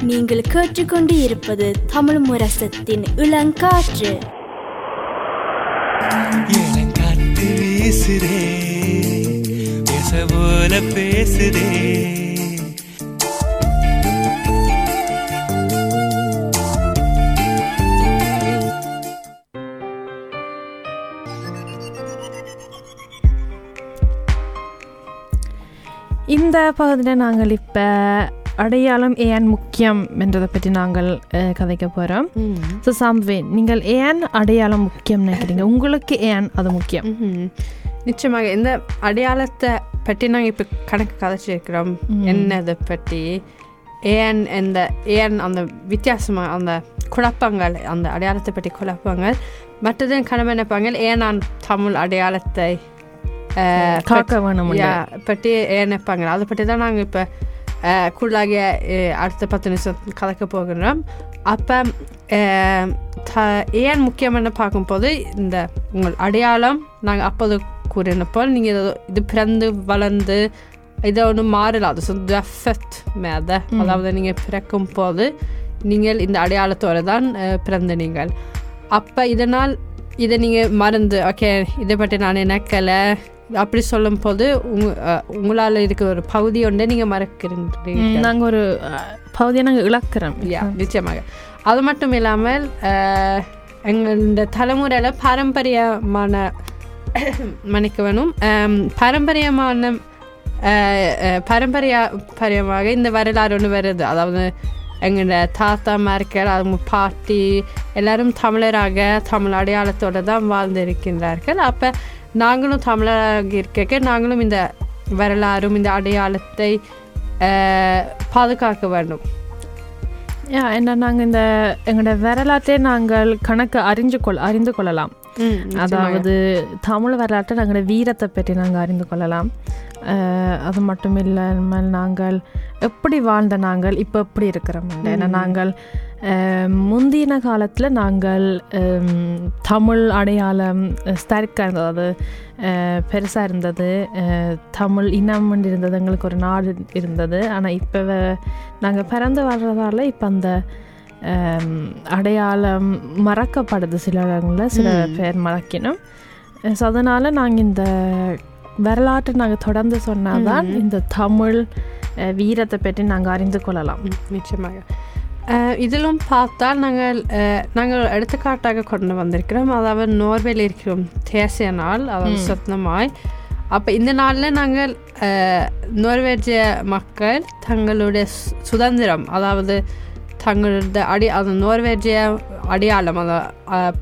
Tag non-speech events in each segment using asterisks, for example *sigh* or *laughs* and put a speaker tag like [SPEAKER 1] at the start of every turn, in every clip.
[SPEAKER 1] நீங்கள் கேட்டுக்கொண்டு இருப்பது தமிழ் முரசத்தின் இளங்காற்று.
[SPEAKER 2] இளங்காத்து வீசுதே பேச போல பேசுதே.
[SPEAKER 3] இந்த பகுதியில் நாங்கள் இப்போ அடையாளம் ஏன் முக்கியம் என்றதை பற்றி நாங்கள் கதைக்க போகிறோம் ஸோ சாம்வேன் நீங்கள் ஏன் அடையாளம் முக்கியம் நினைக்கிறீங்க? உங்களுக்கு ஏன் அது முக்கியம்.
[SPEAKER 4] நிச்சயமாக இந்த அடையாளத்தை பற்றி நாங்கள் இப்போ கணக்கு கதைச்சிருக்கிறோம். என்னதை பற்றி? ஏன் இந்த ஏன் அந்த வித்தியாசமாக அந்த குழப்பங்கள் அந்த அடையாளத்தை பற்றி குழப்பங்கள்? மற்றது கணவன் நினைப்பாங்க ஏன் நான் தமிழ் அடையாளத்தை
[SPEAKER 3] காக்க வேணும்
[SPEAKER 4] பற்றி நினைப்பாங்க அதை பற்றி தான் நாங்கள் இப்போ கூடுதலாக அடுத்த பத்து நிமிஷம் கலக்க போகிறோம் அப்போ ஏன் முக்கியம்னு பார்க்கும்போது இந்த உங்கள் அடையாளம் நாங்கள் அப்போது கூறின போல் நீங்கள் இது பிறந்து வளர்ந்து இதை ஒன்றும் மாறலாது ஸோ ஃபெத் மேத அதாவது நீங்கள் பிறக்கும் போது நீங்கள் இந்த அடையாளத்தோடு தான் பிறந்த நீங்கள் அப்போ இதனால் இதை நீங்கள் மறந்து ஓகே இதை பற்றி நான் நினைக்கலை அப்படி சொல்லும் போது உங்க உங்களால் இருக்கிற ஒரு பகுதி ஒன்றை நீங்கள் மறக்கிறீங்க
[SPEAKER 3] நாங்கள் ஒரு பகுதியை நாங்கள் இழக்கிறோம்.
[SPEAKER 4] நிச்சயமாக. அது மட்டும் இல்லாமல் அஹ், எங்கள் இந்த தலைமுறையில் பாரம்பரியமான மன்னிக்க வேணும் பாரம்பரியமான பாரம்பரிய பாரம்பரியமாக இந்த வரலாறு ஒன்று வருது. அதாவது எங்களோட தாத்தாமார்கள் அவங்க பாட்டி எல்லாரும் தமிழராக தமிழ் அடையாளத்தோடு தான் வாழ்ந்திருக்கின்றார்கள். அப்போ நாங்களும் தமிழராக இருக்க நாங்களும் இந்த வரலாறும் இந்த அடையாளத்தை பாதுகாக்க வேண்டும்.
[SPEAKER 3] என்ன நாங்கள் இந்த எங்களோட வரலாற்றை நாங்கள் கணக்கு அறிஞ்சு கொள் அறிந்து கொள்ளலாம். அதாவது தமிழ் வரலாற்றை நாங்களோட வீரத்தை பற்றி நாங்கள் அறிந்து கொள்ளலாம். அது மட்டும் இல்லாமல் நாங்கள் எப்படி வாழ்ந்த நாங்கள் இப்போ எப்படி இருக்கிறோம்? ஏன்னா நாங்கள் முந்தின காலத்தில் நாங்கள் தமிழ் அடையாளம் ஸ்தரிக்காக இருந்தது. அது பெருசாக இருந்தது. தமிழ் இனம் இருந்தது. எங்களுக்கு ஒரு நாடு இருந்தது. ஆனால் இப்போ நாங்கள் பிறந்து வர்றதால இப்போ அந்த அடையாளம் மறக்கப்படுது சில இடங்களில் சில பேர் மறக்கணும். ஸோ அதனால் நாங்கள் இந்த வரலாற்றை நாங்கள் தொடர்ந்து சொன்னாதான் இந்த தமிழ் வீரத்தை பற்றி நாங்கள் அறிந்து கொள்ளலாம்.
[SPEAKER 4] நிச்சயமாக. இதிலும் பார்த்தால் நாங்கள் நாங்கள் எடுத்துக்காட்டாக கொண்டு வந்திருக்கிறோம் அதாவது நோர்வேல இருக்கிறோம் தேசிய நாள் அதாவது சொந்தமாய் அப்போ இந்த நாளில் நாங்கள் நோர்வேஜிய மக்கள் தங்களுடைய சுதந்திரம் அதாவது தங்களுடைய அடி அந்த நோர்வேஜிய அடையாளம் அஹ்,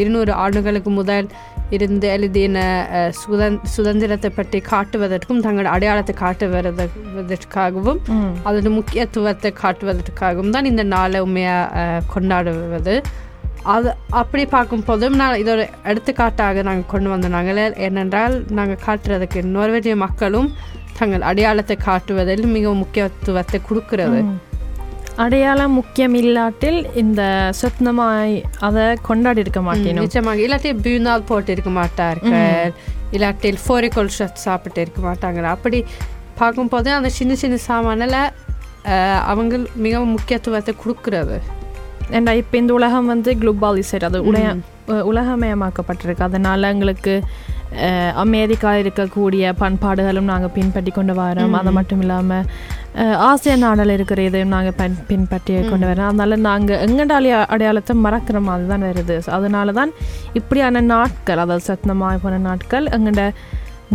[SPEAKER 4] இருநூறு ஆண்டுகளுக்கு முதல் இருந்து எழுதின சுதந் சுதந்திரத்தை பற்றி காட்டுவதற்கும் தங்கள் அடையாளத்தை காட்டுவதற்காகவும் அதோட முக்கியத்துவத்தை காட்டுவதற்காகவும் தான் இந்த நாளை உண்மையாக கொண்டாடுவது. அது அப்படி பார்க்கும்போதும் நான் இதோட எடுத்துக்காட்டாக நாங்கள் கொண்டு வந்த நாங்கள் ஏனென்றால் நாங்கள் காட்டுறதுக்கு நோர்வேஜிய மக்களும் தங்கள் அடையாளத்தை காட்டுவதில் மிகவும் முக்கியத்துவத்தை கொடுக்கிறது.
[SPEAKER 3] அடையாளம் முக்கியம் இல்லாட்டில் இந்த சொத்னமாய் அதை கொண்டாடி இருக்க மாட்டேனும்.
[SPEAKER 4] நிச்சயமாக. இல்லாட்டி பியூனால் போட்டு இருக்க மாட்டார்கள் இல்லாட்டி ஃபோரிகோல் ஷர்ட் சாப்பிட்டு இருக்க மாட்டாங்க அப்படி பார்க்கும்போது அந்த சின்ன சின்ன சாமானில் அவங்க மிகவும் முக்கியத்துவத்தை கொடுக்கிறது.
[SPEAKER 3] ஏன்னா இப்போ இந்த உலகம் வந்து குளோபாலிசைட். அது உலக உலகமயமாக்கப்பட்டிருக்கு. அதனால எங்களுக்கு அஹ், அமெரிக்கா இருக்கக்கூடிய பண்பாடுகளும் நாங்கள் பின்பற்றி கொண்டு வரோம். அது மட்டும் இல்லாமல் ஆசிய நாடில் இருக்கிற இதையும் நாங்கள் பன் பின்பற்றி கொண்டு வரோம். அதனால நாங்கள் எங்கட அடையா அடையாளத்தை மறக்கிற மாதிரி தான் வருது. அதனால தான் இப்படியான நாட்கள் அதாவது சத்னமாய் போன நாட்கள் எங்கட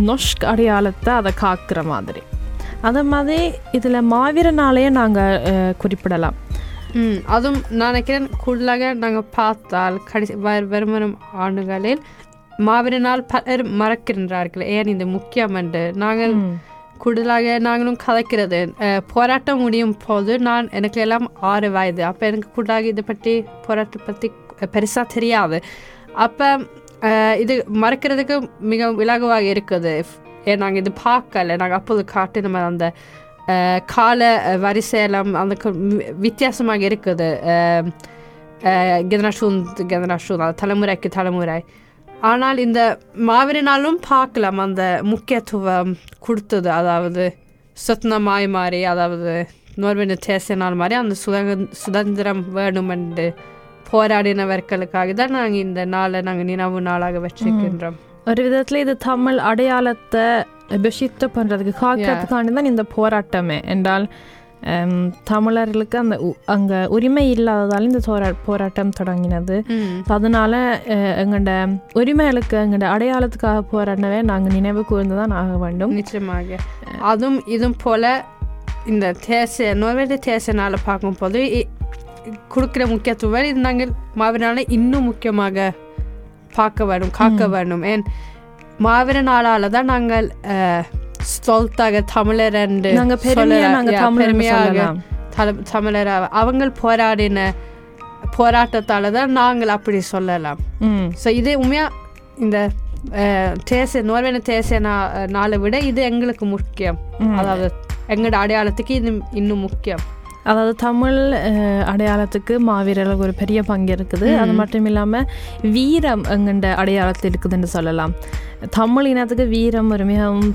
[SPEAKER 3] நொஷ்க் அடையாளத்தை அதை காக்கிற மாதிரி. அதே மாதிரி இதில் மாவீர நாளையே நாங்கள் குறிப்பிடலாம்.
[SPEAKER 4] அதுவும் நான் நினைக்கிறேன் கூடுதலாக நாங்கள் பார்த்தால் கடைசி வரும் வரும் ஆண்டுகளில் மாவீர நாள் பலர் மறக்கின்றார்கள். ஏன் இது முக்கியம் என்று? நாங்கள். கூடுதலாக நாங்களும் கதைக்கிறது. போராட்டம் முடியும் போது நான் எனக்கு எல்லாம் ஆறு வயது. அப்போ எனக்கு கூடுதலாக இதை பற்றி போராட்டத்தை பற்றி பெருசாக தெரியாது. அப்போ இது மறக்கிறதுக்கு மிக இலகுவாக இருக்குது. ஏன் நாங்கள் இது பார்க்கல. நாங்கள் அப்போது காட்டு நம்ம அந்த கால வரிசையெல்லாம் அந்த வித்தியாசமாக இருக்குது. ஜெனரேஷன் ஜெனரேஷன் தலைமுறைக்கு தலைமுறை. ஆனால் இந்த மாவீரனாலும் பார்க்கலாம் அந்த முக்கியத்துவம் கொடுத்தது. அதாவது சொத்னமாய் மாறி அதாவது நோர்வேன தேசினால் மாதிரி அந்த சுதக சுதந்திரம் வேணுமென்று போராடினவர்களுக்காக தான் நாங்கள் இந்த நாளை நாங்கள் நினைவு நாளாக வச்சிருக்கின்றோம்.
[SPEAKER 3] ஒரு விதத்தில் இது தமிழ் அடையாளத்தை பெஷித்த பண்ணுறதுக்கு காக்கிறதுக்காண்டி தான் இந்த போராட்டமே. என்றால் தமிழர்களுக்கு அந்த அங்க உரிமை இல்லாததால் இந்த போரா போராட்டம் தொடங்கினது அதனால எங்கள்ட உரிமைகளுக்கு எங்கள்ட அடையாளத்துக்காக போராடினவே நாங்கள் நினைவு கூர்ந்து தான் ஆக வேண்டும்
[SPEAKER 4] நிச்சயமாக அதுவும் இதுவும் போல இந்த தேசிய நோர்வேட நாளை பார்க்கும்போது கொடுக்கிற முக்கியத்துவம் இது நாங்கள் மாவீரனால இன்னும் முக்கியமாக பார்க்க வேணும் காக்க வேணும் ஏன் மாவீர நாளால தான் நாங்கள் அஹ், ஸ்தொல்தாக தமிழர் என்று பெருமையாக தமிழர் அவங்க போராடின போராட்டத்தால தான் நாங்கள் அப்படி சொல்லலாம் ஸோ இது உண்மையா இந்த அஹ், தேசிய நோர்வேன தேசிய நாளை விட இது எங்களுக்கு முக்கியம். அதாவது எங்களோட அடையாளத்துக்கு இது இன்னும் முக்கியம்.
[SPEAKER 3] அதாவது தமிழ் அடையாளத்துக்கு மாவீரர்களுக்கு ஒரு பெரிய பங்கு இருக்குது. அது மட்டும் இல்லாமல் வீரம் எங்கண்ட அடையாளத்தில் இருக்குதுன்னு சொல்லலாம். தமிழ் இனத்துக்கு வீரம் ஒரு மிகவும்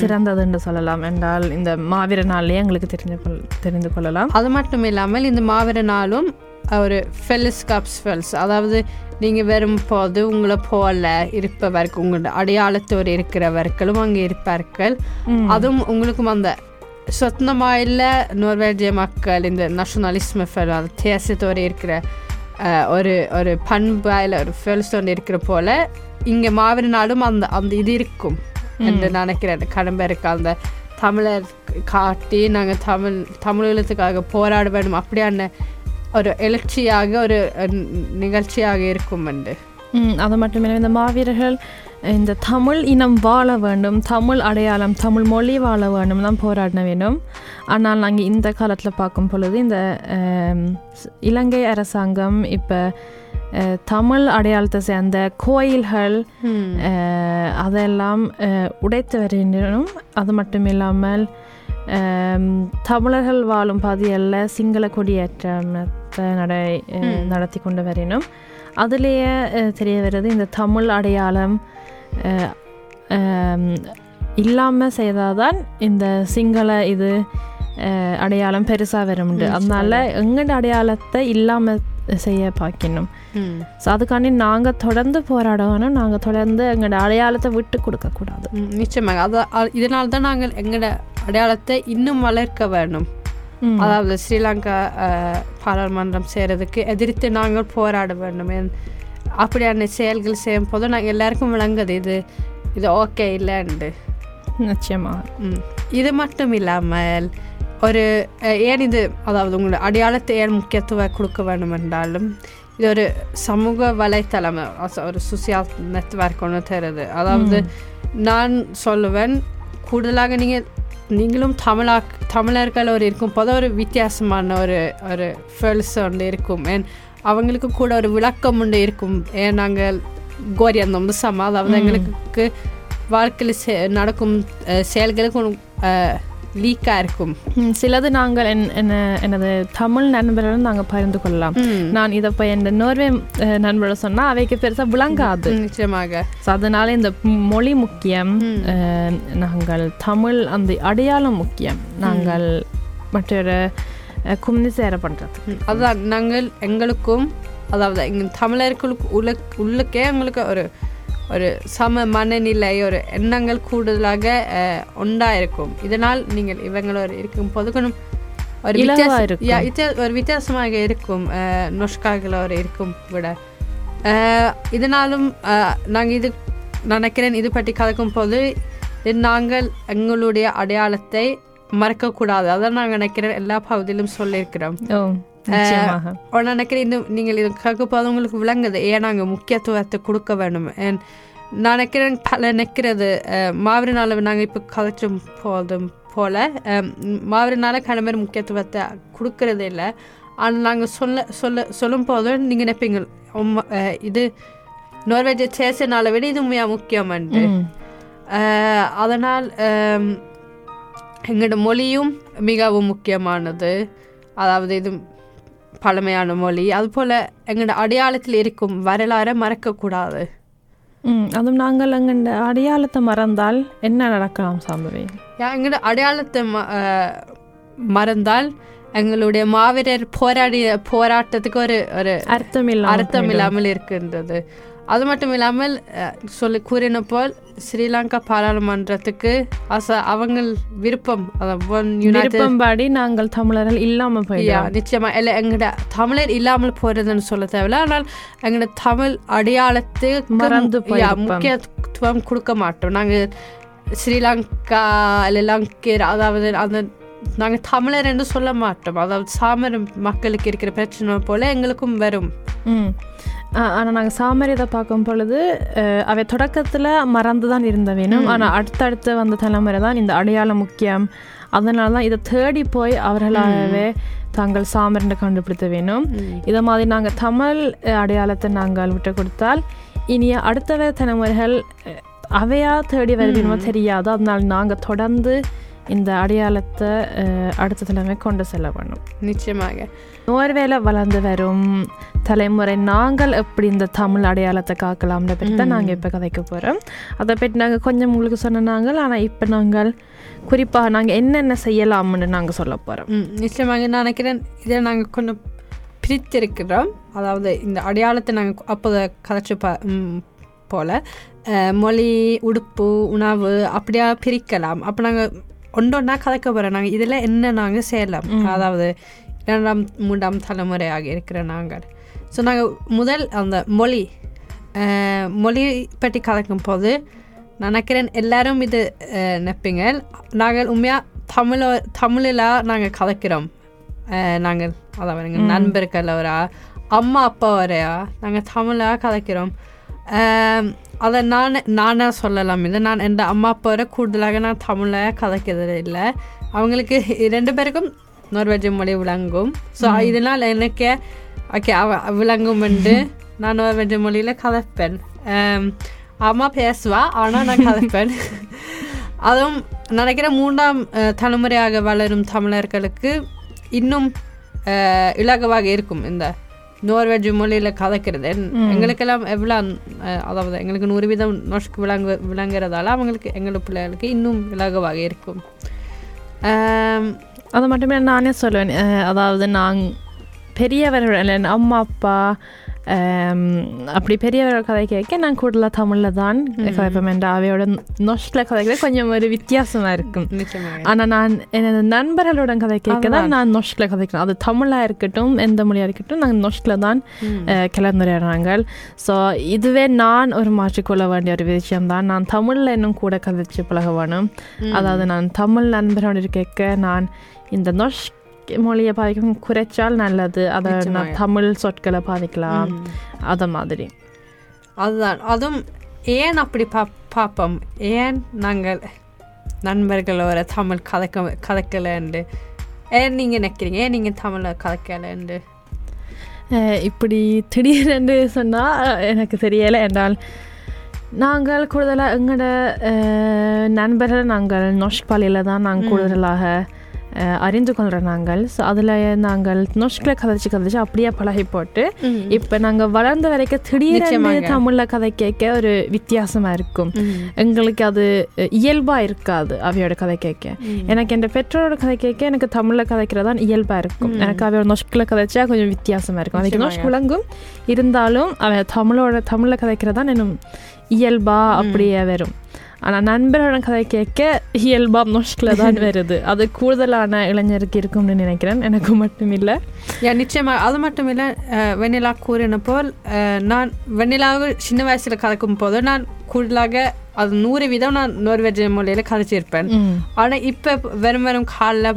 [SPEAKER 3] சிறந்ததுன்னு சொல்லலாம் என்றால் இந்த மாவீர நாள்லயே எங்களுக்கு தெரிஞ்சு கொள் தெரிந்து கொள்ளலாம்.
[SPEAKER 4] அது மட்டும் இல்லாமல் இந்த மாவீர நாளும் ஒரு ஃபெல்ஸ் கப்ஸ் ஃபெல்ஸ் அதாவது நீங்கள் வரும்போது உங்களை போல இருப்பவர்கள் உங்களோட அடையாளத்தோடு இருக்கிறவர்களும் அங்கே இருப்பார்கள். அதுவும் உங்களுக்கும் அந்த சொந்தமாக இல்லை நோர்வேஜிய மக்கள் இந்த நேஷனலிஸ்ம ஃபெல் அந்த தேசத்தோடு இருக்கிற அஹ், ஒரு ஒரு பண்பாயில் ஒரு ஃபெல்ஸோடு இருக்கிற போல இங்கே மாவீர நாளும் அந்த அந்த இது இருக்கும் என்று நினைக்கிறேன் கடமை இருக்கு அந்த தமிழர் காட்டி நாங்கள் தமிழ் தமிழீழத்துக்காக போராட வேண்டும் அப்படியான ஒரு எழுச்சியாக ஒரு நிகழ்ச்சியாக இருக்கும் என்று
[SPEAKER 3] அது மட்டும் இல்லை இந்த மாவீரர்கள் இந்த தமிழ் இனம் வாழ வேண்டும் தமிழ் அடையாளம் தமிழ் மொழி வாழ வேண்டும் தான் போராடின வேண்டும். ஆனால் நாங்கள் இந்த காலத்தில் பார்க்கும் பொழுது இந்த இலங்கை அரசாங்கம் இப்போ தமிழ் அடையாளத்தை சேர்ந்த கோயில்கள் அதெல்லாம் உடைத்து வருகின்றனும் அது மட்டும் இல்லாமல் தமிழர்கள் வாழும் பகுதிகளில் சிங்கள கொடியேற்றத்தை நடை நடத்தி கொண்டு வரினும் அதுலேயே தெரிய வருது இந்த தமிழ் அடையாளம் இல்லாமல் செய்தாதான் இந்த சிங்கள இது அடையாளம் பெருசாக வரும்ண்டு அதனால எங்களோட அடையாளத்தை இல்லாமல் செய்ய பார்க்கணும் ஸோ அதுக்காண்டி நாங்கள் தொடர்ந்து போராடணும். நாங்கள் தொடர்ந்து எங்களோட அடையாளத்தை விட்டு கொடுக்கக்கூடாது
[SPEAKER 4] நிச்சயமாக. அது இதனால தான் நாங்கள் எங்களோட அடையாளத்தை இன்னும் வளர்க்க வேணும். அதாவது ஸ்ரீலங்கா பாராளுமன்றம் செய்கிறதுக்கு எதிர்த்து நாங்கள் போராட வேண்டும். அப்படியான செயல்கள் செய்யும் போது நாங்கள் எல்லாருக்கும் விளங்குது இது இது ஓகே இல்லைன்னு
[SPEAKER 3] நிச்சயமாக
[SPEAKER 4] ம். இது மட்டும் இல்லாமல் ஒரு ஏன் இது அதாவது உங்களோட அடையாளத்தை ஏன் முக்கியத்துவம் கொடுக்க வேண்டும் என்றாலும் இது ஒரு சமூக வலைத்தளம் ஒரு சோசியல் நெட்வொர்க் ஒன்று தருது. அதாவது நான் சொல்லுவேன் கூடுதலாக நீங்கள் நீங்களும் தமிழா தமிழர்கள் ஒரு இருக்கும் போது ஒரு வித்தியாசமான ஒரு ஒரு ஃபெல்ஸ் ஒன்று இருக்கும். ஏன் அவங்களுக்கு கூட ஒரு விளக்கம் ஒன்று இருக்கும். ஏன் நாங்கள் கோரியந்தம் வந்து சம அதாவது எங்களுக்கு வாழ்க்கையில் நடக்கும் செயல்களுக்கு லீக்காக இருக்கும்.
[SPEAKER 3] சிலது நாங்கள் என் என்ன எனது தமிழ் நண்பர்களும் நாங்கள் பகிர்ந்து கொள்ளலாம். நான் இதை இப்போ என் நோர்வே நண்பரோட சொன்னால் அவைக்கு பெருசாக விளங்காது.
[SPEAKER 4] நிச்சயமாக.
[SPEAKER 3] ஸோ அதனால இந்த மொழி முக்கியம். நாங்கள் தமிழ் அந்த அடையாளம் முக்கியம். நாங்கள் மற்றொரு அஹ், கும்னி சேர பண்ணுறது
[SPEAKER 4] ம், அதான் நாங்கள் எங்களுக்கும் அதாவது எங்கள் தமிழர்களுக்கு உள்ள உள்ளுக்கே எங்களுக்கு ஒரு ஒரு சம மனநிலை ஒரு எண்ணங்கள் கூடுதலாக அஹ், உண்டா இருக்கும் இதனால் நீங்கள் இவங்களோட இருக்கும் போது கொஞ்சம் ஒரு
[SPEAKER 3] இலகுவா
[SPEAKER 4] வித்தியாச-
[SPEAKER 3] இருக்கும்.
[SPEAKER 4] யா, வித்தியா- ஒரு வித்தியாசமாக இருக்கும் நொஷ்காகளோட இருக்கும் விட இதனாலும் நாங்கள் இது நினைக்கிறேன் இது பற்றி கலக்கும் போது நாங்கள் எங்களுடைய அடையாளத்தை மறக்கக்கூடாது. அதான் நாங்கள் நினைக்கிறேன் எல்லா பகுதியிலும் சொல்லியிருக்கிறோம். நினைக்கிறேன் இன்னும் நீங்கள் இது கேட்கப்போது உங்களுக்கு விளங்குது. ஏன் நாங்கள் முக்கியத்துவத்தை கொடுக்க வேண்டும்? நான் நினைக்கிறேன் பல நிற்கிறது. மாவீர நாளை நாங்கள் இப்போ கதைச்சும் போதும் போல். மாவீர கன பேர் முக்கியத்துவத்தை கொடுக்கறதே இல்லை. ஆனால் நாங்கள் சொல்ல சொல்ல சொல்லும் போது நீங்கள் நினைப்பீங்க இது நோர்வேஜை சேச நாளை விட இது உண்மையாக முக்கியமன்று
[SPEAKER 3] ம்.
[SPEAKER 4] அஹ், அதனால் எங்களோட மொழியும் மிகவும் முக்கியமானது. அதாவது இது பழமையான மொழி. அதுபோல் எங்களோட அடையாளத்தில் இருக்கும் வரலாறை மறக்கக்கூடாது.
[SPEAKER 3] ம் அதுவும் நாங்கள் எங்கள் அடையாளத்தை மறந்தால் என்ன நடக்கலாம் சாம்பவி?
[SPEAKER 4] எங்களோட அடையாளத்தை ம- மறந்தால் எங்களுடைய மாவீரர் போராடிய போராட்டத்துக்கு ஒரு ஒரு
[SPEAKER 3] அர்த்தம்
[SPEAKER 4] அர்த்தம் இல்லாமல் இருக்கின்றது. அது மட்டும் இல்லாமல் சொல்லி கூறின போல் ஸ்ரீலங்கா பாராளுமன்றத்துக்கு அச அவங்கள் விருப்பம் united
[SPEAKER 3] விருப்பம்படி நாங்கள் தமிழர்கள் இல்லாம
[SPEAKER 4] யா
[SPEAKER 3] போயிடும்
[SPEAKER 4] நிச்சயமா. இல்லை எங்கட தமிழர் இல்லாமல் போறதுன்னு சொல்ல தேவையில்ல. ஆனால் எங்கட தமிழ் அடையாளத்துக்கு
[SPEAKER 3] மறந்து.
[SPEAKER 4] முக்கியத்துவம் கொடுக்க மாட்டோம். நாங்கள் ஸ்ரீலங்கா லங்கர் அதாவது அந்த நாங்கள் தமிழர் என்று சொல்ல மாட்டோம். அதாவது சாமர் மக்களுக்கு இருக்கிற பிரச்சனை போல எங்களுக்கும் வரும்.
[SPEAKER 3] ஆனால் நாங்கள் சாமரியத்தை பார்க்கும் பொழுது அவை தொடக்கத்தில் மறந்து தான் இருந்த வேணும். ஆனால் அடுத்தடுத்து வந்த தலைமுறை தான் இந்த அடையாளம் முக்கியம். அதனால தான் இதை தேடி போய் அவர்களாகவே தாங்கள் சாமரண்டு கண்டுபிடித்த வேணும். இதை மாதிரி நாங்கள் தமிழ் அடையாளத்தை நாங்கள் விட்டு கொடுத்தால் இனிய அடுத்த தலைமுறைகள் அவையா தேடி வருவீனோ தெரியாது. அதனால் நாங்கள் தொடர்ந்து இந்த அடையாளத்தை அடுத்த தலைமை கொண்டு செல்ல வேணும்
[SPEAKER 4] நிச்சயமாக.
[SPEAKER 3] நோர்வேல வளர்ந்து வரும் தலைமுறை நாங்கள் எப்படி இந்த தமிழ் அடையாளத்தை காக்கலாம்னு பற்றி தான் நாங்கள் இப்போ கதைக்க போகிறோம் அதை பற்றி நாங்கள் கொஞ்சம் உங்களுக்கு சொன்ன நாங்கள் ஆனால் இப்போ நாங்கள் குறிப்பாக நாங்கள் என்னென்ன செய்யலாம்னு நாங்கள் சொல்ல போகிறோம்
[SPEAKER 4] நிச்சயமாக நான் நினைக்கிறேன் இதை நாங்கள் கொஞ்சம் பிரித்திருக்கிறோம். அதாவது இந்த அடையாளத்தை நாங்கள் அப்போதை கதைச்சு பா போல மொழி உடுப்பு உணவு அப்படியா பிரிக்கலாம். அப்போ நாங்கள் ஒன்றொன்னா கதைக்க போகிறோம் நாங்கள் இதில் என்ன நாங்கள் செய்யலாம் அதாவது இரண்டாம் மூன்றாம் தலைமுறையாக இருக்கிற நாங்கள். ஸோ நாங்கள் முதல் அந்த மொழி மொழி பற்றி கதைக்கும் போது நான் நினைக்கிறேன் எல்லாரும் இது நினைப்பீங்க. நாங்கள் உண்மையாக தமிழ தமிழில் நாங்கள் கதைக்கிறோம். அஹ், நாங்கள் அதாவது எங்கள் நண்பர்கள் வரா அம்மா அப்பா வரையா நாங்கள் தமிழாக கதைக்கிறோம். அஹ், அதை நான் நானே சொல்லலாம். இல்லை நான் என் அம்மா அப்பா வரை கூடுதலாக நான் தமிழாக கதைக்கிறது இல்லை. அவங்களுக்கு ரெண்டு பேருக்கும் நோர்வேஜ் மொழி விளங்கும். ஸோ இதனால் எனக்கு ஓகே அவ விளங்கும் என்று நான் நோர்வேஜ் மொழியில் கதைப்பேன். அம், அம்மா பேசுவா ஆனால் நான் கதைப்பேன். *laughs* அதுவும் நினைக்கிறேன் மூன்றாம் தலைமுறையாக வளரும் தமிழர்களுக்கு இன்னும் இலகுவாக இருக்கும் இந்த நோர்வேஜ் மொழியில் கதைக்கிறது. எங்களுக்கெல்லாம் எவ்வளோ அதாவது எங்களுக்கு நூறு வீதம் நோஷ்க்கு விளங்கு விளங்குறதால அவங்களுக்கு எங்கள் பிள்ளைகளுக்கு இன்னும் இலகுவாக இருக்கும்.
[SPEAKER 3] அது மட்டுமே நானே சொல்லுவேன். அதாவது நான் பெரியவர்கள் அம்மா அப்பா அப்படி பெரியவர்கள் கதை கேட்க நான் கூடுதலாக தமிழில் தான் கதைப்பேன் என்ற அவையோட நொஷ்டில் கதைக்கிறது கொஞ்சம் ஒரு வித்தியாசமாக இருக்கும் ஆனால் நான் எனது நண்பர்களுடன் கதை கேட்க தான் நான் நொஷ்டில் கதைக்கிறேன் அது தமிழாக இருக்கட்டும் எந்த மொழியாக இருக்கட்டும் நாங்கள் நொஷ்டில் தான் கலந்துரையாடுறாங்க ஸோ இதுவே நான் ஒரு மாற்றிக்கொள்ள வேண்டிய ஒரு விஷயம் தான் நான் தமிழில் இன்னும் கூட கதைச்சு பழக வேணும் அதாவது நான் தமிழ் நண்பர்களோடு கேட்க நான் இந்த நொஷ் மொழியை பாதிக்கும் குறைச்சால் நல்லது. அதை நான் தமிழ் சொற்களை பாதிக்கலாம். அத மாதிரி.
[SPEAKER 4] அதுதான். அதுவும் ஏன் அப்படி பா பார்ப்போம் ஏன் நாங்கள் நண்பர்களோட தமிழ் கதைக்க கதைக்கலண்டு? ஏன் நீங்கள் நினைக்கிறீங்க? ஏன் நீங்கள் தமிழை கதைக்கலண்டு?
[SPEAKER 3] அஹ், இப்படி திடீரென்று சொன்னால் எனக்கு தெரியலை என்றால் நாங்கள் கூடுதலாக எங்களோட நண்பர்கள் நாங்கள் நொஷ் பாலியில் தான் நாங்கள் கூடுதலாக அறிந்து கொள்கிறோம் நாங்கள். ஸோ அதில் நாங்கள் நொஷ்கில் கதைச்சு கதைச்சு அப்படியே பழகி போட்டு இப்போ நாங்கள் வளர்ந்த வரைக்கும் திடீர்னு. தமிழில் கதை கேட்க ஒரு வித்தியாசமாக இருக்கும். எங்களுக்கு அது இயல்பாக இருக்காது அவையோட கதை கேட்க. எனக்கு என் பெற்றோரோட கதை கேட்க எனக்கு தமிழில் கதைக்கிறது தான் இயல்பாக இருக்கும் எனக்கு அவையோட நொஷ்கில் கதைச்சா கொஞ்சம் வித்தியாசமாக இருக்கும். அதுக்கு நொஷ்க் விளங்கும். இருந்தாலும் அவ தமிழோட தமிழில் கதைக்கிறது தான் இன்னும் இயல்பா அப்படியே வரும். ஆனால் நண்பரோட கதை கேட்க இயல்பா நொஷ்கில் தான் *laughs* வருது. அது கூடுதலான இளைஞருக்கு இருக்கும்னு நினைக்கிறேன். எனக்கு மட்டும் இல்லை
[SPEAKER 4] நிச்சயமாக அது மட்டும் இல்லை வெண்ணிலா கூறின போல் நான் வெண்ணிலாவை சின்ன வயசில் கதைக்கும் போது நான் கூடுதலாக அது நூறு வீதம் நான் நோர்வேஜ் மொழியில் கதைச்சிருப்பேன். ஆனால் இப்போ வெறும் வெறும் காலில்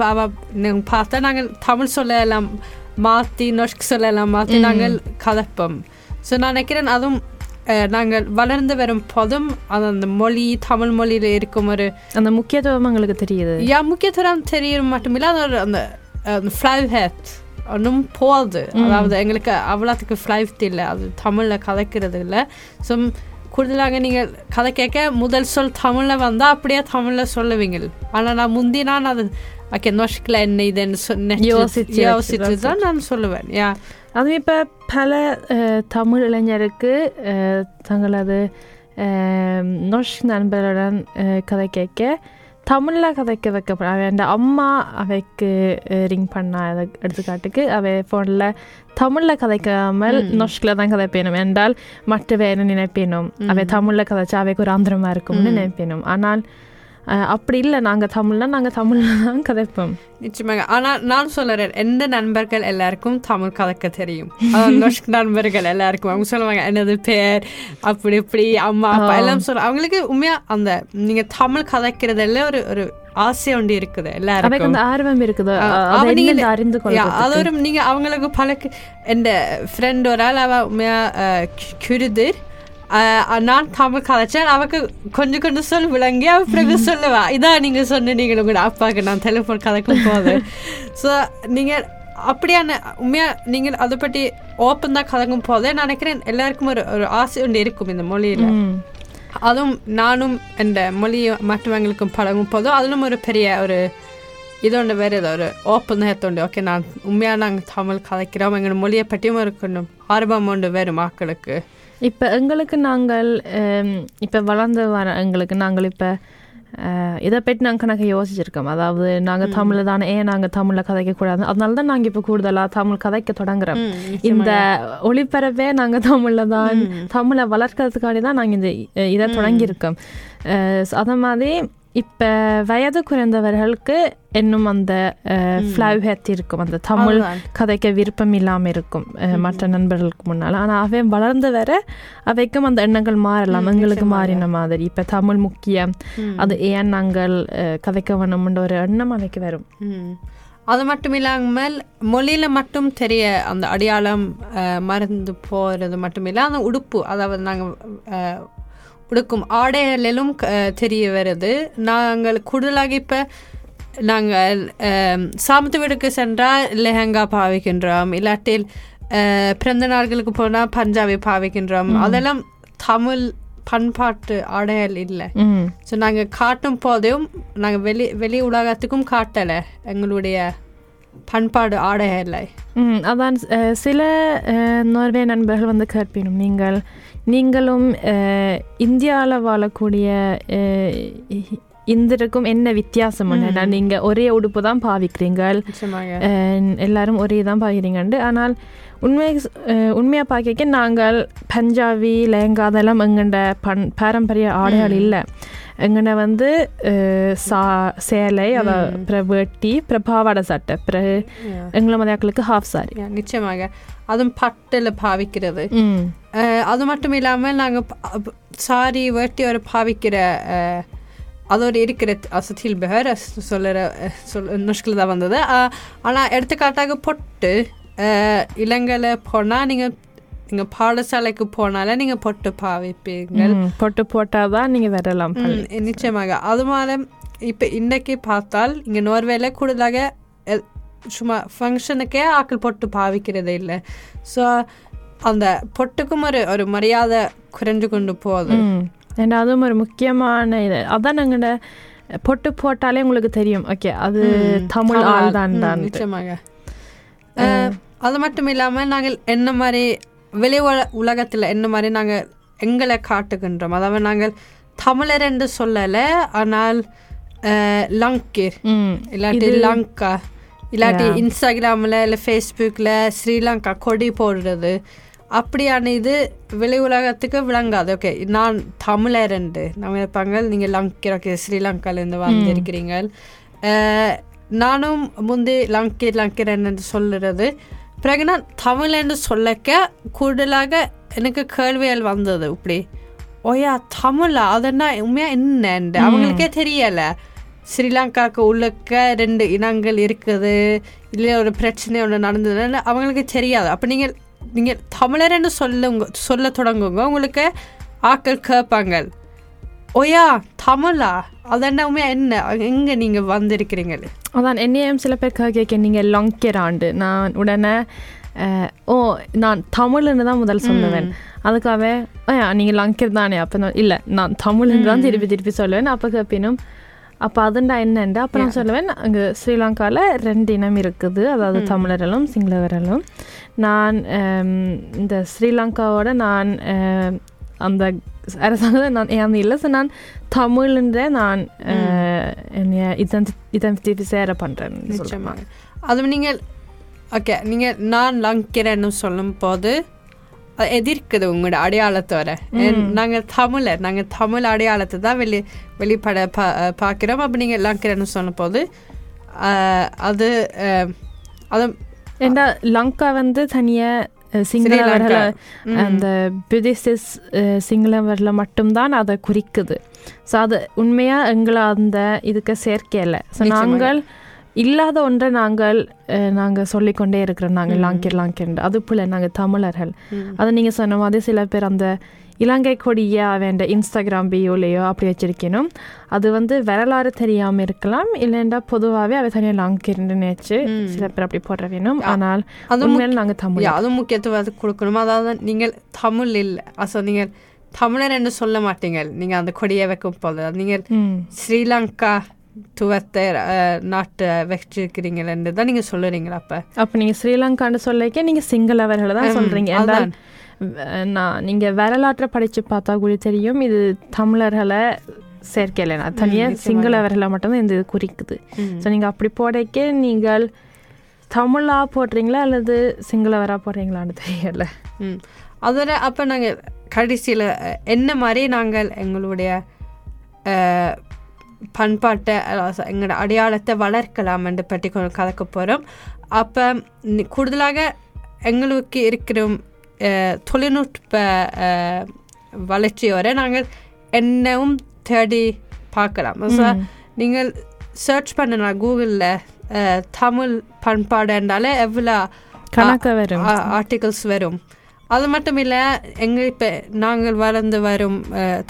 [SPEAKER 4] நீங்க பார்த்தா நாங்கள் தமிழ் சொல்ல எல்லாம் மாற்றி நொஷ்க் சொல்ல எல்லாம் மாற்றி நாங்கள் கதைப்போம். ஸோ நான் நினைக்கிறேன் அதுவும் நாங்கள் வளர்ந்து வரும் போதும் அது அந்த மொழி தமிழ் மொழியில் இருக்கும் ஒரு
[SPEAKER 3] அந்த முக்கியத்துவம் எங்களுக்கு தெரியுது.
[SPEAKER 4] யா முக்கியத்துவம் தெரியும் மட்டுமில்ல அது ஒரு அந்த ஃப்ளைவ் ஹேட் ஒன்றும் போகுது. அதாவது எங்களுக்கு அவ்வளோத்துக்கு ஃப்ளைவ் இல்லை. அது தமிழில் கதைக்கிறது இல்லை. ஸோ கூடுதலாக நீங்கள் கதை கேட்க முதல் சொல் தமிழில் வந்தால் அப்படியே தமிழில் சொல்லுவீங்க ஆனால் நான் முந்தி நான் அது ஓகே நொஷ்கில் என்ன இதுன்னு சொன்ன
[SPEAKER 3] யோசிச்சு
[SPEAKER 4] யோசிச்சு தான் நான் சொல்லுவேன். யா.
[SPEAKER 3] அதுவும் இப்போ பல தமிழ் இளைஞருக்கு தங்களது நொஷ் நண்பருடன் கதை கேட்க தமிழில் கதைக்க வைக்கப்பட அவன் அம்மா அவைக்கு ரிங் பண்ண எடுத்துக்காட்டுக்கு அவை ஃபோனில் தமிழில் கதைக்காமல் நொஷ்கில் தான் கதைப்பேனும். என்றால் மற்ற வேறு நினைப்பேனும்? அவை தமிழில் கதைச்சா அவைக்கு ஒரு ஆந்திரமாக இருக்கும்னு நினைப்பேனும். ஆனால் அப்படி இல்லை. நாங்கள் தமிழ்னா நாங்கள் தமிழில் தான் கதைப்போம்.
[SPEAKER 4] நிச்சயமாக. ஆனால் நான் சொல்லுறேன் எந்த நண்பர்கள் எல்லாருக்கும் தமிழ் கதைக்க தெரியும். நொஷ்க் *laughs* நண்பர்கள் எல்லாருக்கும். அவங்க சொல்லுவாங்க என்னது பேர்? அப்படி இப்படி அம்மா அப்பா எல்லாம் சொல்ல அவங்களுக்கு உண்மையா அந்த நீங்க தமிழ் கதைக்கிறதுல ஒரு ஒரு ஆசை ஒன்று இருக்குது எல்லாருக்கும்.
[SPEAKER 3] ஆர்வம் இருக்குது. அறிந்து
[SPEAKER 4] யா,
[SPEAKER 3] கொள்ள
[SPEAKER 4] அது ஒரு நீங்க அவங்களுக்கு பழக்க எந்த ஃப்ரெண்ட் ஒரு ஆள் அவ உண்மையா குருதர் நான் தமிழ் கதைச்சேன் அவக்கு கொஞ்சம் கொஞ்சம் சொல் விளங்கி அவ பிறகு சொல்லுவா. இதான் நீங்க சொன்னீங்க உங்களோட அப்பாவுக்கு நான் டெலிஃபோன் கதைக்கும் போது. *laughs* ஸோ நீங்க அப்படியான உண்மையா நீங்கள் அதை பற்றி ஓப்பன் தான் கலங்கும் போதே நான் நினைக்கிறேன் எல்லாருக்கும் ஒரு ஒரு ஆசை ஒன்று இருக்கும் இந்த மொழியில. அதுவும் நானும் இந்த மொழியை மற்றவங்களுக்கும் பழகும் போதும் அதிலும் ஒரு பெரிய ஒரு இதோண்டு வேறு ஏதோ ஒரு ஓப்பன் ஓகே நான் உண்மையாக நாங்கள் தமிழ் கதைக்கிறோம் எங்களோட மொழியை பற்றியும் இருக்கணும் ஆர்வம் உண்டு வேறு மக்களுக்கு
[SPEAKER 3] இப்போ எங்களுக்கு நாங்கள் இப்போ வளர்ந்து வர எங்களுக்கு நாங்கள் இப்போ இதை பற்றி நாங்கள் கணக்கு யோசிச்சிருக்கோம். அதாவது நாங்கள் தமிழில் தானே ஏன் நாங்கள் தமிழில் கதைக்கக்கூடாது அதனால தான் நாங்கள் இப்போ கூடுதலாக தமிழ் கதைக்க தொடங்குறோம். இந்த ஒளிபரப்பே நாங்கள் தமிழில் தான் தமிழை வளர்க்கறதுக்காண்டி தான் நாங்கள் இந்த இதை தொடங்கியிருக்கோம். அத மாதிரி இப்போ வயது குறைந்தவர்களுக்கு இன்னும் அந்த ஃப்ளவ் ஹெத் இருக்கும். அந்த தமிழ். கதைக்க விருப்பம் இல்லாமல் இருக்கும். மற்ற நண்பர்களுக்கு முன்னால். ஆனால் அவை வளர்ந்து வர அவைக்கும் அந்த எண்ணங்கள் மாறலாம். எங்களுக்கு மாறின மாதிரி. இப்போ தமிழ் முக்கியம். அது ஏன் நாங்கள் கதைக்க வேணும்ன்ற ஒரு எண்ணம் அவைக்கு வரும்.
[SPEAKER 4] அது மட்டும் இல்லாமல் மொழியில் மட்டும் தெரிய அந்த அடையாளம் அஹ், மறந்து போகிறது மட்டும் இல்லை அந்த உடுப்பு அதாவது நாங்கள் உடுக்கும் ஆடைகளிலும் தெரிய வருது நாங்கள் கூடுதலாக இப்போ நாங்கள் சாமத்து வீடுக்கு சென்றால் லெஹங்கா பாவிக்கின்றோம். இல்லாட்டில் பிறந்த நாள்களுக்கு போனால் பஞ்சாபி பாவிக்கின்றோம். அதெல்லாம் தமிழ் பண்பாட்டு ஆடைகள் இல்லை. ஸோ நாங்கள் காட்டும் போதும் நாங்கள் வெளி வெளி உலகத்துக்கும் காட்டலை எங்களுடைய பண்பாடு ஆடைகளை.
[SPEAKER 3] அதான் சில நோர்வே நண்பர்கள் வந்து கேட்பினும். நீங்கள் நீங்களும் இந்தியாவில் வாழக்கூடிய இந்திருக்கும் என்ன வித்தியாசம் ஏன்னா நீங்கள் ஒரே உடுப்பு தான் பாவிக்கிறீங்கள் எல்லாரும் ஒரே தான் பாக்கிறீங்கண்டு ஆனால் உண்மை உண்மையாக பார்க்க நாங்கள் பஞ்சாபி லெஹங்கா அதெல்லாம் எங்கண்ட பண் பாரம்பரிய ஆடைகள் இல்லை. எங்கண்ட வந்து சா சேலை அத அப்புறம் வேட்டி பாவாடை சட்டை அப்புறம் எங்களை மதியாக்களுக்கு ஹாஃப் சாரி
[SPEAKER 4] நிச்சயமாக. அதுவும் பட்டில் பாவிக்கிறது. அது மட்டும் இல்லாமல் நாங்கள் சாரி வேட்டி ஒரு பாவிக்கிற அதோட இருக்கிற alltså tillbehör சொல்லுற சொல் நுஷ்கில் தான் வந்தது ஆனால் எடுத்துக்காட்டாக பொட்டு இலங்கையில் போனால் நீங்கள் நீங்கள் பாடசாலைக்கு போனாலே நீங்கள் பொட்டு பாவிப்பீங்க
[SPEAKER 3] ம், பொட்டு போட்டால் தான் நீங்கள் வரலாம்
[SPEAKER 4] நிச்சயமாக. அது மாதிரி இப்போ இன்னைக்கு பார்த்தால் இங்கே நோர்வேல கூடுதலாக சும்மா ஃபங்க்ஷனுக்கே ஆக்கள் பொட்டு பாவிக்கிறது இல்லை. ஸோ அந்த பொட்டுக்கும் ஒரு ஒரு மரியாதை குறைஞ்சு கொண்டு போகுது.
[SPEAKER 3] ஏன்னா அதுவும் ஒரு முக்கியமான இது. அதான் நாங்கள் பொட்டு போட்டாலே உங்களுக்கு தெரியும். ஓகே அது தமிழ் ஆள். தான்
[SPEAKER 4] நிச்சயமாக. அது மட்டும் இல்லாமல் நாங்கள் என்ன மாதிரி வெளி உல- உலகத்தில் என்ன மாதிரி நாங்கள் எங்களை காட்டுகின்றோம். அதாவது நாங்கள் தமிழர் என்று சொல்லலை ஆனால் லங்கீர் இல்லாட்டி லங்கா. இல்லாட்டி இன்ஸ்டாகிராமில் இல்லை ஃபேஸ்புக்கில் ஸ்ரீலங்கா கொடி போடுறது. அப்படியான இது வெளி உலகத்துக்கு விளங்காது. ஓகே நான் தமிழரண்டு நம்ம இருப்பாங்க நீங்கள் லங்கர் ஓகே ஸ்ரீலங்காலேருந்து வந்திருக்கிறீங்க. நானும் முந்தி லங்கீர் லங்கீரன் சொல்லுறது. பிறகு நான் தமிழன்னு சொல்லக்க கூடுதலாக எனக்கு கேள்விகள் வந்தது இப்படி. ஓயா தமிழா? அதென்னா உண்மையா என்னண்டு? அவங்களுக்கே தெரியல. ஸ்ரீலங்காவுக்கு உள்ளக்க ரெண்டு இனங்கள் இருக்குது. இல்லை ஒரு பிரச்சனை ஒன்று நடந்ததுன்னு அவங்களுக்கு தெரியாது. அப்போ நீங்கள் நீங்கள் தமிழர்னு சொல்லுங்க சொல்ல தொடங்குங்க. உங்களுக்கு ஆக்கள் கேட்பாங்க. ஓயா தமிழா? உண்மையா என்ன? எங்கே நீங்கள் வந்திருக்கிறீங்க?
[SPEAKER 3] அதான் என்னையும் சில பேர் கேட்க நீங்கள் லொங்கிறாண்டு நான் உடனே ஓ நான் தமிழ்னு தான் முதல் சொல்லுவேன். அதுக்காக நீங்கள் லங்கர் தானே? அப்போ நான் இல்லை நான் தமிழ்னு தான் திருப்பி திருப்பி சொல்லுவேன். அப்போ கேட்பினும் அப்போ அதுண்டா என்னண்டு? அப்போ நான் சொல்லுவேன் அங்கே ஸ்ரீலங்காவில் ரெண்டு இனம் இருக்குது. அதாவது தமிழர்களும் சிங்களவர்களும். நான் இந்த ஸ்ரீலங்காவோட நான் அந்த அரசாங்கம் நான் ஏன் இல்லை ஸோ நான் தமிழ்ன்ற நான் என்னைய இதன்டிஃபிசேர பண்ணுறேன்
[SPEAKER 4] நிச்சயமாக அது நீங்கள் ஓகே நீங்கள் நான் லங்கிறேன்னு சொல்லும் போது அது எதிர்க்குது உங்களோட அடையாளத்தோட நாங்கள் தமிழர் நாங்கள் தமிழ் அடையாளத்தை தான் வெளி வெளிப்பட பா பார்க்குறோம் அப்போ நீங்கள் லங்கிறேன்னு சொல்லும் போது அது அது
[SPEAKER 3] ஏண்டா லங்கா வந்து தனியாக சிங்களவர்களை அந்த புத்திஸ்ட் சிங்களவரில் மட்டும்தான் அதை குறிக்குது. ஸோ அது உண்மையாக எங்களை அந்த இதுக்கு சேர்க்கையில் ஸோ. நாங்கள் இல்லாத ஒன்றை நாங்கள் நாங்கள் சொல்லிக்கொண்டே இருக்கிறோம். நாங்கள் லாங்கிர் லாங்கிர் அது போல நாங்கள் தமிழர்கள். அதை நீங்கள் சொன்ன மாதிரி சில பேர் அந்த இலங்கை கொடியை அவன் இன்ஸ்டாகிராம் பியோலையோ அப்படி வச்சிருக்கணும் அது வந்து வரலாறு தெரியாமல் இருக்கலாம். இல்லைண்டா பொதுவாகவே அவை தனியாக லாங்கிர்னு நினைச்சு சில பேர் அப்படி போடுற வேணும் ஆனால்
[SPEAKER 4] அது
[SPEAKER 3] உண்மையில் நாங்கள் தமிழ்.
[SPEAKER 4] அதுவும் முக்கியத்துவம் கொடுக்கணும். அதாவது நீங்கள் தமிழ் இல்லை. அசோ நீங்கள் தமிழர் என்று சொல்ல மாட்டீங்க நீங்கள் அந்த கொடியை வைக்கும் போது. நீங்கள் ஸ்ரீலங்கா துவத்தை அஹ், நாட்டை வச்சிருக்கிறீங்களன்னு தான் நீங்கள் சொல்லுறீங்களா அப்போ?
[SPEAKER 3] அப்போ நீங்கள் ஸ்ரீலங்கான்னு சொல்லிக்க நீங்கள் சிங்களவர்களை தான் சொல்கிறீங்க. நான் நீங்கள் வரலாற்றை படித்து பார்த்தா கூட தெரியும். இது தமிழர்களை சேர்க்கலை. நான் தனியாக சிங்களவர்களை மட்டும்தான் இந்த இது குறிக்குது. ஸோ நீங்கள் அப்படி போடைக்க நீங்கள் தமிழா போடுறீங்களா? அல்லது சிங்களவரா போடுறீங்களான்னு தெரியல.
[SPEAKER 4] ம். அதோட அப்போ நாங்கள் கடைசியில் என்ன மாதிரி நாங்கள் எங்களுடைய பண்பாட்டை எங்களோட அடையாளத்தை வளர்க்கலாம் என்று பற்றி கலக்க போகிறோம் அப்போ கூடுதலாக எங்களுக்கு இருக்கிற தொழில்நுட்ப வளர்ச்சியோட நாங்கள் என்னவும் தேடி பார்க்கலாம் ஸோ நீங்கள் சர்ச் பண்ணலாம் கூகுளில் தமிழ் பண்பாடு என்றாலே எவ்வளோ
[SPEAKER 3] கணக்க வரும்
[SPEAKER 4] ஆர்டிகல்ஸ் வரும் அது மட்டும் இல்லை எங்கள் இப்போ நாங்கள் வளர்ந்து வரும்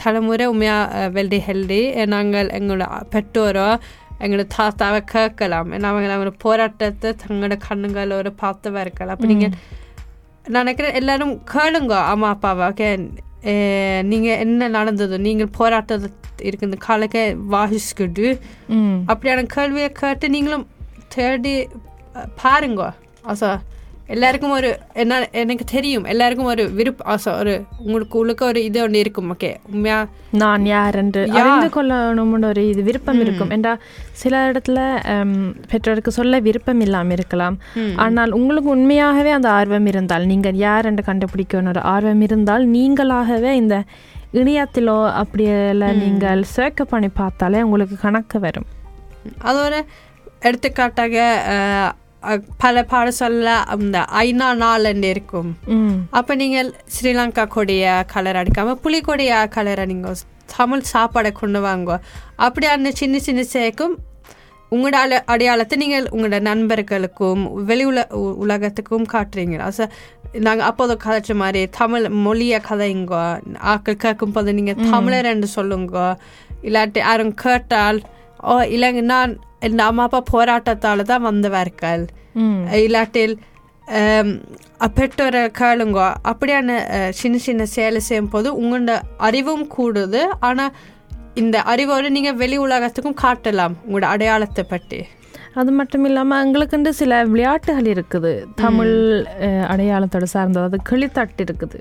[SPEAKER 4] தலைமுறை உண்மையாக வெல்டி ஹெல்தி நாங்கள் எங்களோட பெற்றோரோ எங்களோட தாத்தாவை கேட்கலாம் ஏன்னா அவங்க அவங்க போராட்டத்தை தங்களோட கண்ணுங்களோட பார்த்தவா இருக்கலாம் அப்போ நீங்கள் நான் நினைக்கிறேன் எல்லாரும் கேளுங்க அம்மா அப்பாவை. ஓகே நீங்கள் என்ன நடந்தது? நீங்கள் போராட்டத்தை இருக்குது காலக்க வாசிச்சுக்கிட்டு
[SPEAKER 3] ம்.
[SPEAKER 4] அப்படியான கேள்வியை கேட்டு நீங்களும் தேடி பாருங்க. ஆசா எல்லாருக்கும் ஒரு என்ன எனக்கு தெரியும். எல்லாருக்கும் ஒரு விருப்ப ஆசை ஒரு உங்களுக்கு உள்ளுக்க ஒரு இது ஒன்று இருக்கும் ஓகே உண்மையா?
[SPEAKER 3] நான் யார் என்று. அறிந்து கொள்ளணும்னு ஒரு இது விருப்பம் இருக்கும். என்றா சில இடத்துல பெற்றோருக்கு சொல்ல விருப்பம் இல்லாமல் இருக்கலாம். ஆனால் உங்களுக்கு உண்மையாகவே அந்த ஆர்வம் இருந்தால் நீங்கள் யார் என்று கண்டுபிடிக்கணும் ஒரு ஆர்வம் இருந்தால் நீங்களாகவே இந்த இணையத்திலோ அப்படியெல்லாம் நீங்கள் சர்க்க பண்ணி பார்த்தாலே உங்களுக்கு கணக்கு வரும்.
[SPEAKER 4] அதோட எடுத்துக்காட்டாக பல பாடசாலைல அந்த ஐநா நாள்ன்னு இருக்கும். அப்போ நீங்கள் ஸ்ரீலங்கா கொடிய கலர் அடிக்காமல் புலிக்கொடிய கலர் அடிங்க தமிழ் சாப்பாடை கொண்டு வாங்க. அப்படியான சின்ன சின்ன சேர்க்கும் உங்களோட அல அடையாளத்தை நீங்கள் உங்களோட நண்பர்களுக்கும் வெளி உல உலகத்துக்கும் காட்டுறீங்க. அச நாங்கள் அப்போது கதைச்ச மாதிரி தமிழ் மொழியை கதைங்க ஆக்கள் கேட்கும் போது நீங்கள் தமிழர் என்று சொல்லுங்க. இல்லாட்டி யாரும் கேட்டால் ஓ இல்லைங்க நான் இந்த அம்மா அப்பா போராட்டத்தால் தான் வந்தவர்கள் இல்லாட்டில் பெற்றோரை கேளுங்க அப்படியான சின்ன சின்ன சேலை செய்யும் போது உங்களோட அறிவும் கூடுது ஆனால் இந்த அறிவோடு நீங்கள் வெளி உலகத்துக்கும் காட்டலாம் உங்களோட அடையாளத்தை பற்றி
[SPEAKER 3] அது மட்டும் இல்லாமல் எங்களுக்குண்டு சில விளையாட்டுகள் இருக்குது. தமிழ் அடையாளத்தோட சார்ந்தது அது கிளித்தட்டு இருக்குது.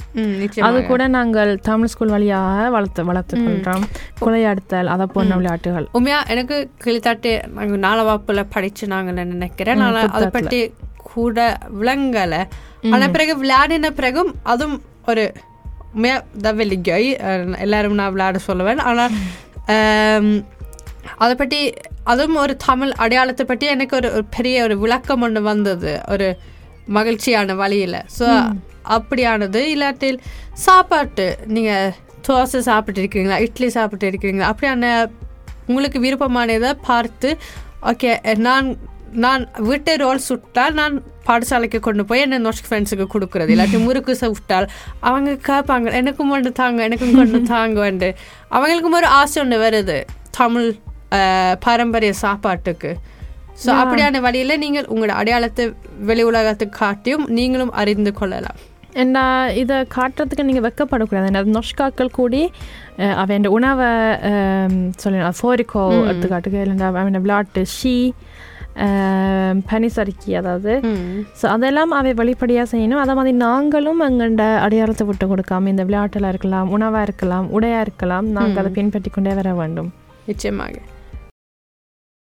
[SPEAKER 3] அது கூட நாங்கள் தமிழ் ஸ்கூல் வழியாக வளர்த்து வளர்த்து கொள்கிறோம் குலையாடுத்தல் அதை போன்ற விளையாட்டுகள்.
[SPEAKER 4] உண்மையா எனக்கு கிளித்தாட்டு நாங்கள் நாலு வகுப்பில் படிச்சு நாங்கள் நினைக்கிறேன். நான் அதை பற்றி கூட விளங்கலை. ஆனால் பிறகு விளையாடின பிறகும் அதுவும் ஒரு உண்மையா தான் வெளிக்கை எல்லாரும் நான் விளையாட சொல்லுவேன். ஆனால் அதை பற்றி அதுவும் ஒரு தமிழ் அடையாளத்தை பற்றி எனக்கு ஒரு ஒரு பெரிய ஒரு விளக்கம் ஒன்று வந்தது. ஒரு மகிழ்ச்சியான வழியில். ஸோ அப்படியானது. இல்லாட்டில் சாப்பாட்டு நீங்கள் தோசை சாப்பிட்டு இருக்கீங்களா இட்லி சாப்பிட்டு இருக்கீங்களா அப்படியான உங்களுக்கு விருப்பமானதை பார்த்து ஓகே நான் நான் வீட்டை ரோல் சுட்டால் நான் பாடசாலைக்கு கொண்டு போய் என்ன நோட்ஸ் ஃப்ரெண்ட்ஸுக்கு கொடுக்குறது. இல்லாட்டி முறுக்கு சுட்டால் அவங்க கேட்பாங்க எனக்கும் கொண்டு தாங்க எனக்கும் கொண்டு *laughs* தாங்கன்ட்டு. அவங்களுக்கும் ஒரு ஆசை ஒன்று வருது. தமிழ் பாரம்பரிய சாப்பாட்டுக்கு. ஸோ அப்படியான வழியில் நீங்கள் உங்களோட அடையாளத்தை வெளி உலகத்துக்கு காட்டியும் நீங்களும் அறிந்து கொள்ளலாம்.
[SPEAKER 3] என்ன இதை காட்டுறதுக்கு நீங்கள் வெக்கப்படக்கூடாது. என்ன நொஷ்காக்கள் கூடி அவன் உணவை சொல்லணும் ஃபோரிக்கோ எடுத்துக்காட்டுக்கு இல்லைன்னா அவன் விளையாட்டு ஷீ பனிசறுக்கி அதாவது. ஸோ அதெல்லாம் அவை வெளிப்படையாக செய்யணும். அதே மாதிரி நாங்களும் எங்கள்ட அடையாளத்தை விட்டு கொடுக்காம இந்த விளையாட்டில் இருக்கலாம் உணவாக இருக்கலாம் உடையாக இருக்கலாம் நாங்கள் அதை பின்பற்றி கொண்டே வர வேண்டும்.
[SPEAKER 4] நிச்சயமாக.